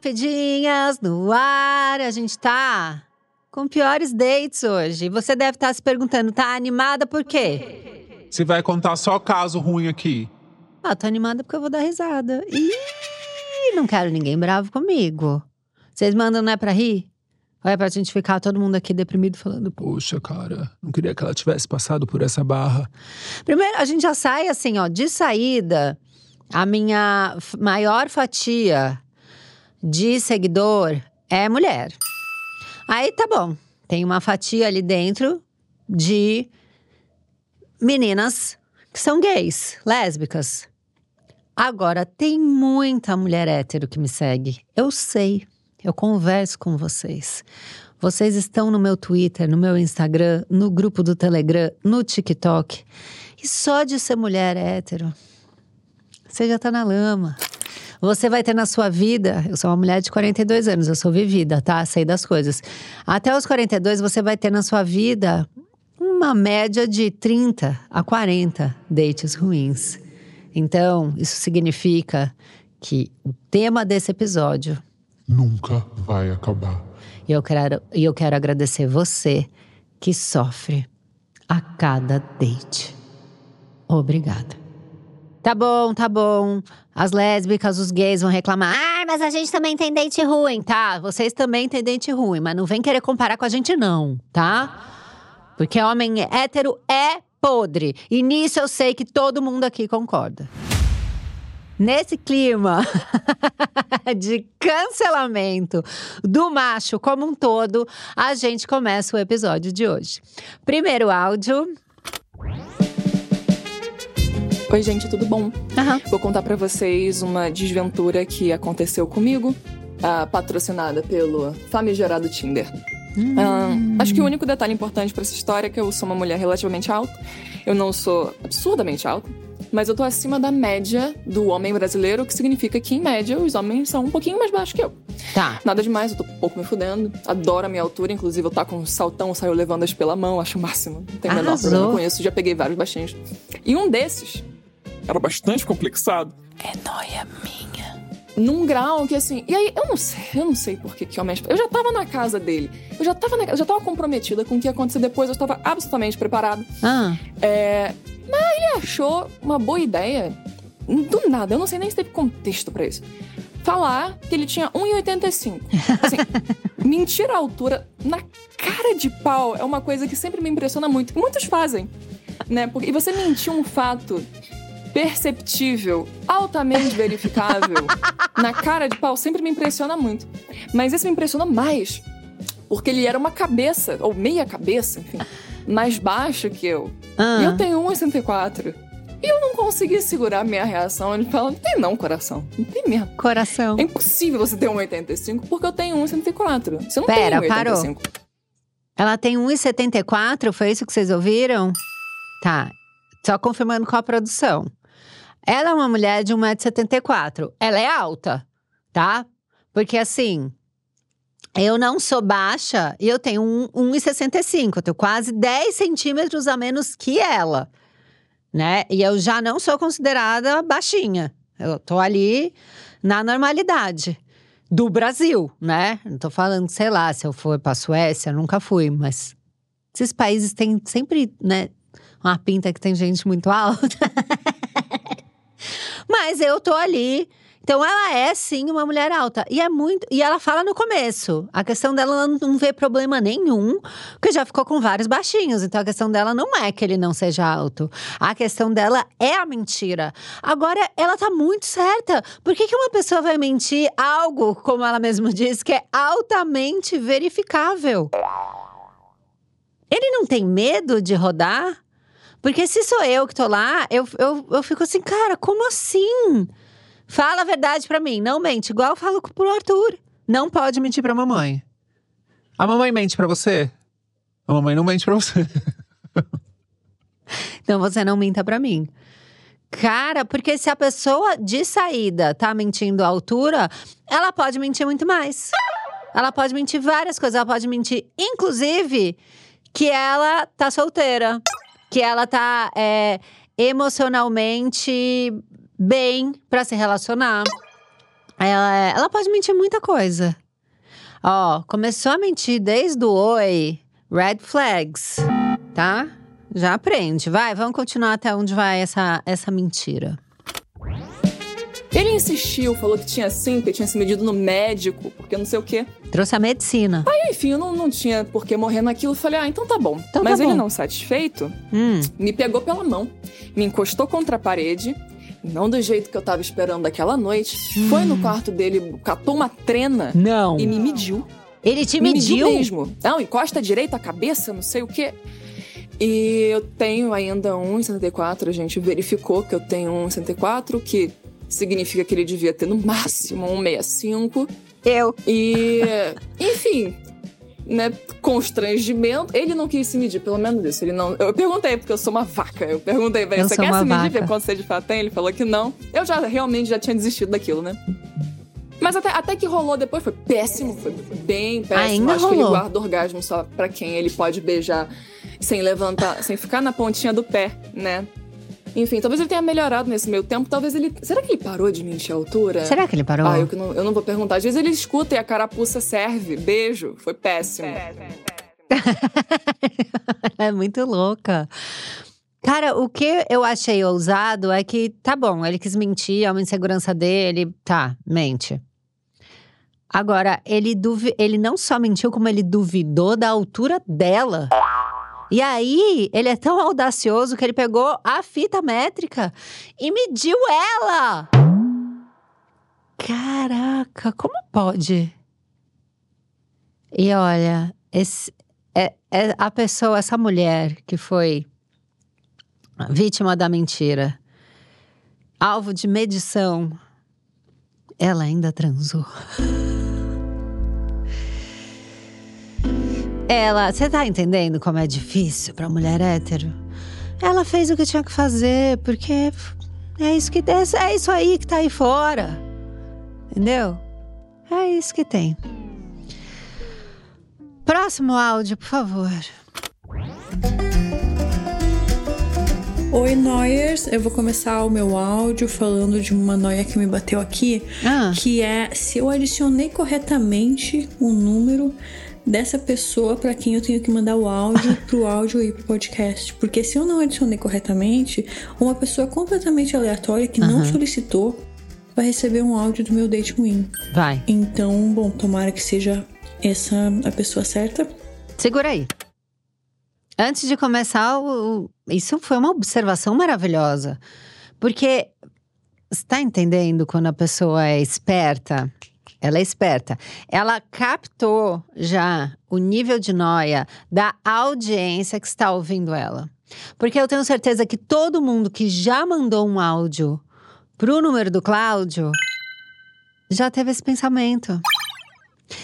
Rapidinhas no ar, a gente tá com piores dates hoje. Você deve estar se perguntando, tá animada por quê? Você vai contar só caso ruim aqui. Ah, tô animada porque eu vou dar risada. Ih, não quero ninguém bravo comigo. Vocês mandam, não é pra rir? Ou é pra gente ficar todo mundo aqui deprimido falando. Poxa, cara, não queria que ela tivesse passado por essa barra. Primeiro, a gente já sai assim, ó, de saída. A minha maior fatia de seguidor é mulher. Aí tá bom. Tem uma fatia ali dentro de meninas que são gays, lésbicas. Agora, tem muita mulher hétero que me segue. Eu sei. Eu converso com vocês. Vocês estão no meu Twitter, no meu Instagram, no grupo do Telegram, no TikTok. E só de ser mulher hétero, você já tá na lama. Você vai ter na sua vida, eu sou uma mulher de 42 anos, eu sou vivida, tá? Sei das coisas. Até os 42, você vai ter na sua vida uma média de 30 a 40 dates ruins. Então, isso significa que o tema desse episódio Nunca vai acabar. e eu quero, e eu quero agradecer você que sofre a cada date. Obrigada. Tá bom, tá bom. As lésbicas, os gays vão reclamar. Ah, mas a gente também tem date ruim, tá? Vocês também têm date ruim, mas não vem querer comparar com a gente, não, tá? Porque homem hétero é podre. E nisso eu sei que todo mundo aqui concorda. Nesse clima de cancelamento do macho como um todo, a gente começa o episódio de hoje. Primeiro áudio. Oi, gente, tudo bom? Aham. Vou contar pra vocês uma desventura que aconteceu comigo, ah, patrocinada pelo famigerado Tinder. Ah, acho que o único detalhe importante pra essa história é que eu sou uma mulher relativamente alta. Eu não sou absurdamente alta, mas eu tô acima da média do homem brasileiro, o que significa que, em média, os homens são um pouquinho mais baixos que eu. Tá. Nada demais, eu tô pouco me fudendo. Adoro a minha altura, inclusive eu tá com um saltão, saio levando as pela mão, acho o máximo. Não tem menor problema com isso, já peguei vários baixinhos. E um desses era bastante complexado. É noia minha. Num grau que assim. E aí, eu não sei, eu não sei por que que homens. Eu já tava na casa dele. Eu já tava, na- eu já tava comprometida com o que ia acontecer depois, eu estava absolutamente preparada. Ah, É, mas ele achou uma boa ideia, do nada, eu não sei nem se teve contexto pra isso. Falar que ele tinha 1,85. Assim, mentir a altura na cara de pau é uma coisa que sempre me impressiona muito. Muitos fazem, né? Porque, e você mentir um fato perceptível, altamente verificável, na cara de pau sempre me impressiona muito. Mas esse me impressiona mais porque ele era uma cabeça, ou meia cabeça, enfim, mais baixo que eu. ah. E eu tenho 1,64. E eu não consegui segurar a minha reação. Ele fala: não tem não, coração. Não tem mesmo. Coração. É impossível você ter 1,85 porque eu tenho 1,64. Você não Pera, tem 1,85. parou. Ela tem 1,74, foi isso que vocês ouviram? Tá. Só confirmando com a produção. Ela é uma mulher de 1,74m. Ela é alta, tá? Porque assim, eu não sou baixa e eu tenho um- 1,65. Eu tenho quase 10 centímetros a menos que ela, né? E eu já não sou considerada baixinha. Eu tô ali na normalidade do Brasil, né? Não tô falando, sei lá, se eu for pra Suécia, nunca fui, mas esses países têm sempre, né, uma pinta que tem gente muito alta. mas eu tô ali. Então ela é sim uma mulher alta e é muito e ela fala no começo. A questão dela ela não vê problema nenhum, porque já ficou com vários baixinhos. Então a questão dela não é que ele não seja alto. A questão dela é a mentira. Agora ela tá muito certa. Por que, que uma pessoa vai mentir algo, como ela mesma diz, que é altamente verificável? Ele não tem medo de rodar? Porque se sou eu que tô lá, eu, eu, eu fico assim, cara, como assim? Fala a verdade pra mim, não mente, igual eu falo pro Arthur. Não pode mentir pra mamãe. A mamãe mente pra você? A mamãe não mente pra você. Então você não minta pra mim. Cara, porque se a pessoa de saída tá mentindo a altura, ela pode mentir muito mais. Ela pode mentir várias coisas. Ela pode mentir, inclusive, que ela tá solteira. Que ela tá é, emocionalmente bem pra se relacionar. Ela, ela pode mentir muita coisa. Ó, começou a mentir desde o oi, red flags, tá? Já aprende. Vai, vamos continuar até onde vai essa, essa mentira. Ele insistiu, falou que tinha sim, que tinha se medido no médico, porque não sei o quê. Trouxe a medicina. Aí, enfim, eu não, não tinha por que morrer naquilo. Falei, ah, então tá bom. Então tá Mas ele bom. não satisfeito, Hum, me pegou pela mão, me encostou contra a parede, não do jeito que eu tava esperando daquela noite. Foi no quarto dele, catou uma trena não. e me mediu. Ele te Me mediu? mesmo. Não, encosta direito a cabeça, não sei o quê. E eu tenho ainda 1,64. A gente verificou que eu tenho 1,64, que significa que ele devia ter no máximo 1,65. Eu. E, enfim, né, constrangimento. Ele não quis se medir, pelo menos isso. Ele não. Eu perguntei, porque eu sou uma vaca. Eu perguntei pra ele: você quer se medir? Ver quanto você de fato tem? Ele falou que não. Eu já realmente já tinha desistido daquilo, né? Mas até, até que rolou depois, foi péssimo, foi bem péssimo. Ainda Acho que ele rolou. guarda orgasmo só pra quem ele pode beijar sem levantar, sem ficar na pontinha do pé, né? Enfim, talvez ele tenha melhorado nesse meio tempo. Talvez ele. Será que ele parou de mentir a altura? Será que ele parou? Ah, eu, que não, eu não vou perguntar. Às vezes ele escuta e a carapuça serve. Beijo. Foi péssimo. é muito louca. Cara, o que eu achei ousado é que, tá bom, ele quis mentir, é uma insegurança dele, tá, mente. Agora, ele, duvi ele não só mentiu, como ele duvidou da altura dela. E aí, ele é tão audacioso que ele pegou a fita métrica e mediu ela. Caraca, como pode? E olha, esse, é, é a pessoa, essa mulher que foi vítima da mentira, alvo de medição, ela ainda transou. Ela, você tá entendendo como é difícil pra mulher hétero? Ela fez o que tinha que fazer, porque é isso que é isso aí que tá aí fora. Entendeu? É isso que tem. Próximo áudio, por favor. Oi, Noyers. Eu vou começar o meu áudio falando de uma noia que me bateu aqui, Ah. que é se eu adicionei corretamente o número dessa pessoa para quem eu tenho que mandar o áudio pro áudio e pro podcast. Porque se eu não adicionei corretamente, uma pessoa completamente aleatória que não solicitou vai receber um áudio do meu date ruim. Vai. Então, bom, tomara que seja essa a pessoa certa. Segura aí. Antes de começar, isso foi uma observação maravilhosa. Porque você tá entendendo quando a pessoa é esperta? Ela é esperta. Ela captou já o nível de noia da audiência que está ouvindo ela. Porque eu tenho certeza que todo mundo que já mandou um áudio pro número do Cláudio já teve esse pensamento.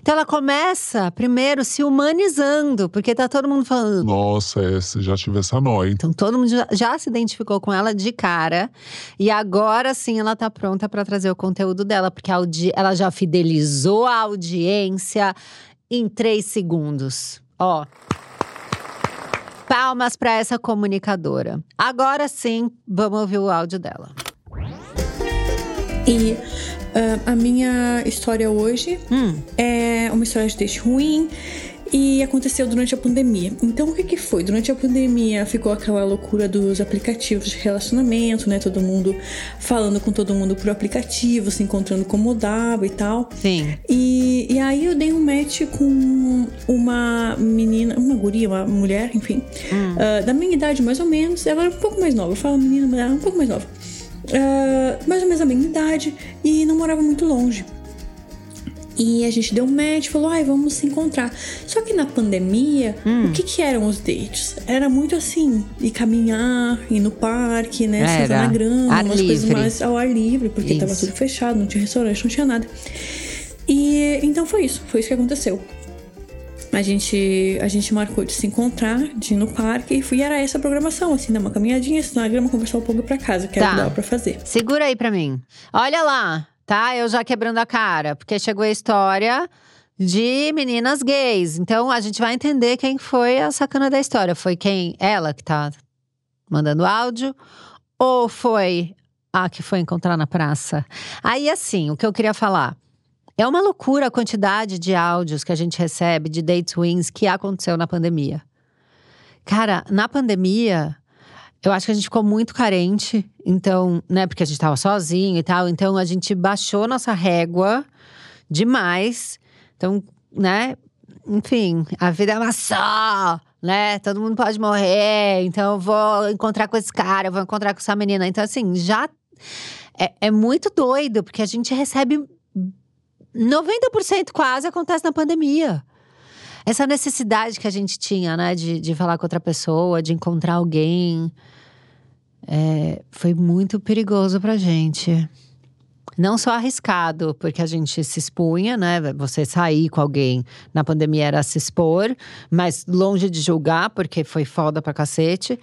Então ela começa primeiro se humanizando, porque tá todo mundo falando. Nossa, é, se já tive essa nóia. hein? Então todo mundo já, já se identificou com ela de cara. E agora sim ela tá pronta para trazer o conteúdo dela, porque a audi- ela já fidelizou a audiência em três segundos. Ó. Palmas para essa comunicadora. Agora sim, vamos ouvir o áudio dela. E ah, a minha história hoje Hum, é uma história de date ruim e aconteceu durante a pandemia. Então, o que, que foi? Durante a pandemia ficou aquela loucura dos aplicativos de relacionamento, né? Todo mundo falando com todo mundo por aplicativo, se encontrando como dava e tal. sim. E, e aí eu dei um match com uma menina, uma guria, uma mulher, enfim, ah, da minha idade mais ou menos. Ela era um pouco mais nova, eu falo menina, mas ela era um pouco mais nova. Ah, mais ou menos da minha idade e não morava muito longe. E a gente deu um match, falou, ai, vamos se encontrar. Só que na pandemia, o que que eram os dates? Era muito assim, ir caminhar, ir no parque, né? Era. Sentar na grama, Ar umas coisas livre. mais ao ar livre, porque tava Isso. tudo fechado, não tinha restaurante, não tinha nada. E então foi isso, foi isso que aconteceu. A gente, a gente marcou de se encontrar, de ir no parque, e fui, era essa a programação, assim, dar uma caminhadinha, sentar na grama, conversar um pouco pra casa, que era o Tá. que dava pra fazer. Segura aí pra mim. Olha lá, tá? Eu já quebrando a cara, porque chegou a história de meninas gays. Então a gente vai entender quem foi a sacana da história. Foi quem? Ela que tá mandando áudio? Ou foi a que foi encontrar na praça. Aí, assim, o que eu queria falar. É uma loucura a quantidade de áudios que a gente recebe de dates wins que aconteceu na pandemia. Cara, na pandemia, eu acho que a gente ficou muito carente, então, né, porque a gente tava sozinho e tal, então a gente baixou nossa régua demais. Então, né, enfim, a vida é uma só, né? Todo mundo pode morrer, então eu vou encontrar com esse cara, eu vou encontrar com essa menina. Então, assim, já é, é muito doido, porque a gente recebe 90% quase acontece na pandemia. Essa necessidade que a gente tinha, né, de, de falar com outra pessoa, de encontrar alguém, é, foi muito perigoso pra gente. Não só arriscado, porque a gente se expunha, né? Você sair com alguém na pandemia era se expor, mas longe de julgar, porque foi foda pra cacete.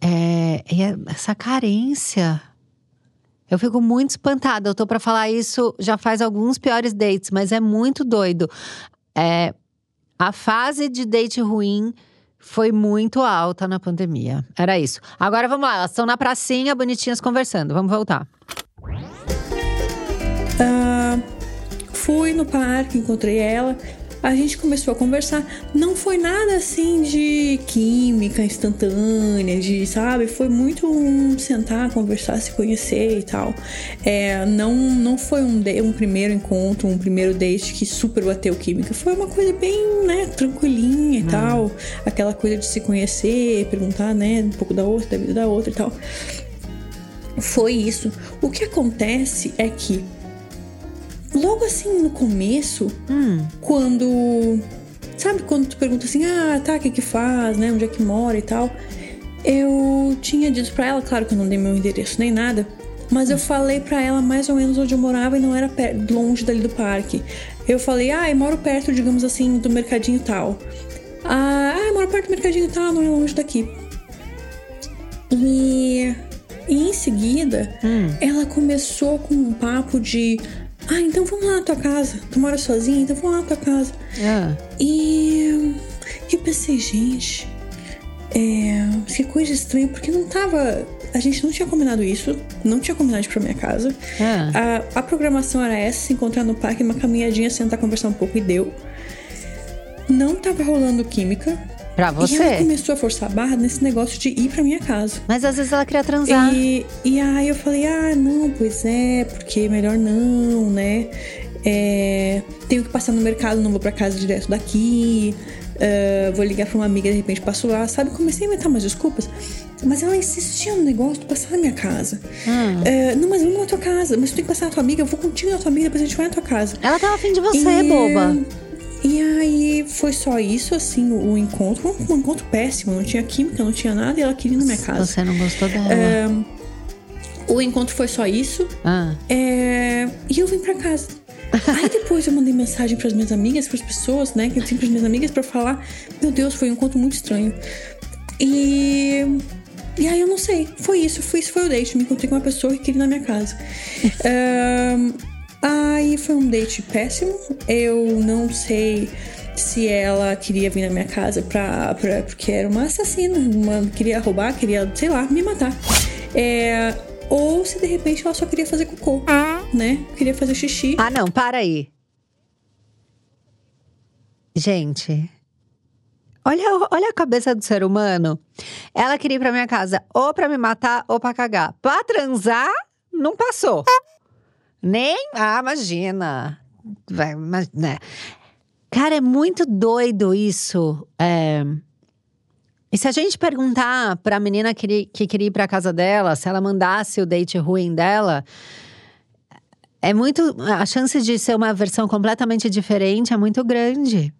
É, e é essa carência. Eu fico muito espantada. Eu tô pra falar isso já faz alguns piores dates, mas é muito doido. É, a fase de date ruim foi muito alta na pandemia. Era isso. Agora vamos lá, elas estão na pracinha, bonitinhas conversando. Vamos voltar. Ah, fui no parque, encontrei ela. A gente começou a conversar. Não foi nada assim de química instantânea, de, sabe? Foi muito um sentar, conversar, se conhecer e tal. É, não, não foi um, de- um primeiro encontro, um primeiro date que super bateu química. Foi uma coisa bem, né, tranquilinha e tal. Aquela coisa de se conhecer, perguntar, né, um pouco da outra, da vida da outra e tal. Foi isso. O que acontece é que logo assim no começo, quando. Sabe quando tu pergunta assim, ah, tá, o que que faz, né? Onde é que mora e tal? Eu tinha dito pra ela, claro que eu não dei meu endereço nem nada, mas eu falei pra ela mais ou menos onde eu morava e não era longe dali do parque. Eu falei, ah, eu moro perto, digamos assim, do mercadinho tal. Ah, ah, eu moro perto do mercadinho tal, não é longe daqui. E, e em seguida, ela começou com um papo de: Ah, então vamos lá na tua casa. Tu mora sozinha, então vamos lá na tua casa. Ah, E eu pensei, gente, é, que coisa estranha, porque não tava. A gente não tinha combinado isso, não tinha combinado de ir pra minha casa. ah. A, a programação era essa: se encontrar no parque, uma caminhadinha, sentar, conversar um pouco e deu. Não tava rolando química. Pra E ela você. começou a forçar a barra nesse negócio de ir pra minha casa. Mas às vezes ela queria transar. E, e aí eu falei, ah, não, pois é, porque melhor não, né? É, tenho que passar no mercado, não vou pra casa direto daqui. ah, vou ligar pra uma amiga, de repente passo lá, sabe? Comecei a inventar umas desculpas. Mas ela insistia no negócio de passar na minha casa. Ah, não, mas vamos na tua casa. Mas tu tem que passar na tua amiga, eu vou contigo na tua amiga, depois a gente vai na tua casa. Ela tava afim de você, E- boba. E aí foi só isso, assim, o, o encontro. Um, um encontro péssimo, não tinha química, não tinha nada, e ela queria ir na minha casa. Você não gostou dela. O encontro foi só isso. Ah. é, E eu vim pra casa. Aí depois eu mandei mensagem pras minhas amigas, pras pessoas, né? Que eu tinha pras minhas amigas pra falar. Meu Deus, foi um encontro muito estranho. E. E aí eu não sei. Foi isso, foi isso, foi o date. Me encontrei com uma pessoa que queria ir na minha casa. Ahn, aí foi um date péssimo. Eu não sei se ela queria vir na minha casa pra, pra, porque era uma assassina. Uma, queria roubar, queria, sei lá, me matar. É, ou se de repente ela só queria fazer cocô, né? Queria fazer xixi. Ah, não, para aí. Gente, olha, olha a cabeça do ser humano. Ela queria ir pra minha casa ou pra me matar ou pra cagar. Pra transar, não passou. Nem. Ah, imagina. Vai, mas, né? Cara, é muito doido isso. É, E se a gente perguntar pra menina que, que queria ir pra casa dela, se ela mandasse o date ruim dela, é muito. A chance de ser uma versão completamente diferente é muito grande.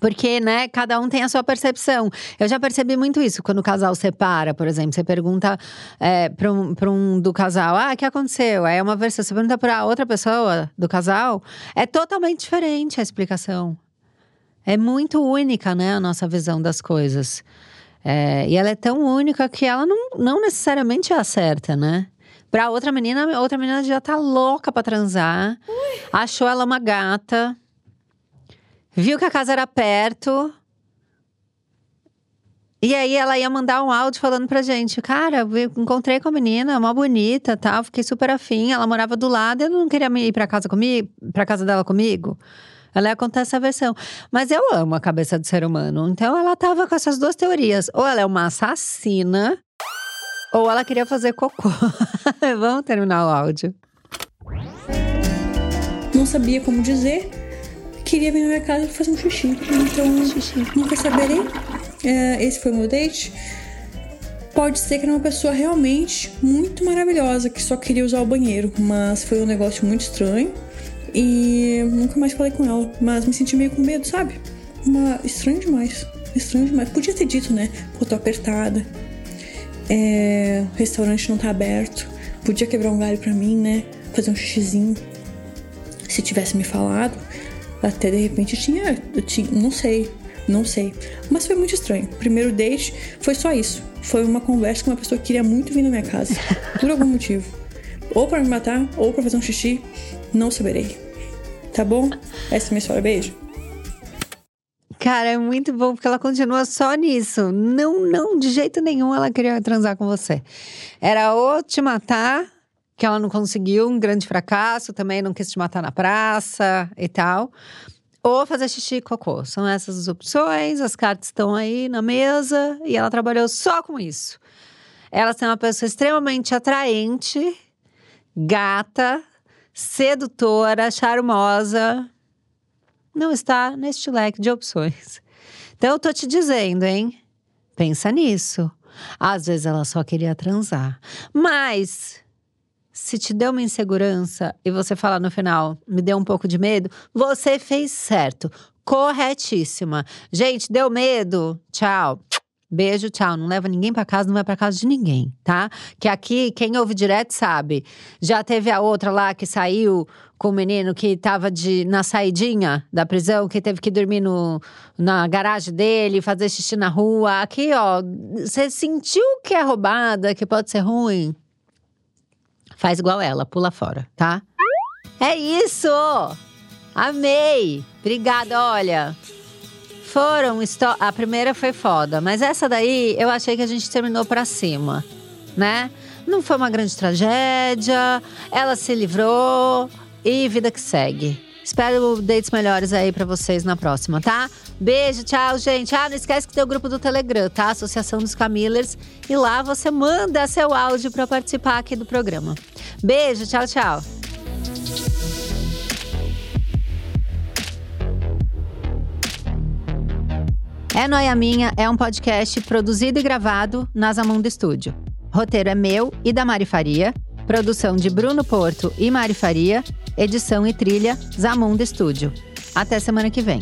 Porque, né, cada um tem a sua percepção. Eu já percebi muito isso quando o casal separa, por exemplo. Você pergunta é, para um, pra um do casal, ah, o que aconteceu? Aí é uma versão. Você pergunta para outra pessoa do casal, é totalmente diferente a explicação. É muito única, né, a nossa visão das coisas. É, e ela é tão única que ela não, não necessariamente é a certa, né? Pra outra menina, outra menina já tá louca pra transar. Achou ela uma gata. Viu que a casa era perto. E aí ela ia mandar um áudio falando pra gente, cara, encontrei com a menina, uma bonita, tal, fiquei super afim, ela morava do lado, eu não queria ir pra casa comigo, para casa dela comigo. Ela ia contar essa versão. Mas eu amo a cabeça do ser humano. Então ela tava com essas duas teorias. Ou ela é uma assassina, ou ela queria fazer cocô. Vamos terminar o áudio. Não sabia como dizer. Queria vir na minha casa fazer um xixi. Então, xixi. nunca saberei. É, esse foi o meu date. Pode ser que era uma pessoa realmente muito maravilhosa, que só queria usar o banheiro, mas foi um negócio muito estranho. E nunca mais falei com ela, mas me senti meio com medo, sabe? Uma... Estranho demais. Estranho demais. Podia ter dito, né? Pô, tô apertada. É... O restaurante não tá aberto. Podia quebrar um galho pra mim, né? Fazer um xixizinho. Se tivesse me falado, até de repente tinha. Eu tinha. Não sei. Não sei. Mas foi muito estranho. O primeiro date foi só isso. Foi uma conversa com uma pessoa que queria muito vir na minha casa. Por algum motivo. Ou para me matar, ou para fazer um xixi. Não saberei. Tá bom? Essa é minha história. Beijo. Cara, é muito bom porque ela continua só nisso. Não, não, de jeito nenhum ela queria transar com você. Era ou te matar, que ela não conseguiu, um grande fracasso, também não quis te matar na praça e tal. Ou fazer xixi e cocô. São essas as opções, as cartas estão aí na mesa e ela trabalhou só com isso. Ela é uma pessoa extremamente atraente, gata, sedutora, charmosa, não está neste leque de opções. Então eu tô te dizendo, hein? Pensa nisso. Às vezes ela só queria transar. Mas se te deu uma insegurança e você fala no final, me deu um pouco de medo, você fez certo. Corretíssima. Gente, deu medo? Tchau. Beijo, tchau. Não leva ninguém para casa, não vai para casa de ninguém, tá? Que aqui, quem ouve direto sabe. Já teve a outra lá que saiu com o menino que tava de, na saidinha da prisão, que teve que dormir no, na garagem dele, fazer xixi na rua. Aqui, ó, você sentiu que é roubada, que pode ser ruim? Faz igual ela, pula fora, tá? É isso! Amei! Obrigada, olha. Foram. A primeira foi foda, mas essa daí eu achei que a gente terminou pra cima, né? Não foi uma grande tragédia, ela se livrou e vida que segue. Espero dates melhores aí para vocês na próxima, tá? Beijo, tchau, gente. Ah, não esquece que tem o grupo do Telegram, tá? Associação dos Camillers. E lá você manda seu áudio para participar aqui do programa. Beijo, tchau, tchau. É Noia Minha é um podcast produzido e gravado na Zamundo Estúdio. Roteiro é meu e da Mari Faria. Produção de Bruno Porto e Mari Faria. Edição e trilha Zamundo Estúdio. Até semana que vem.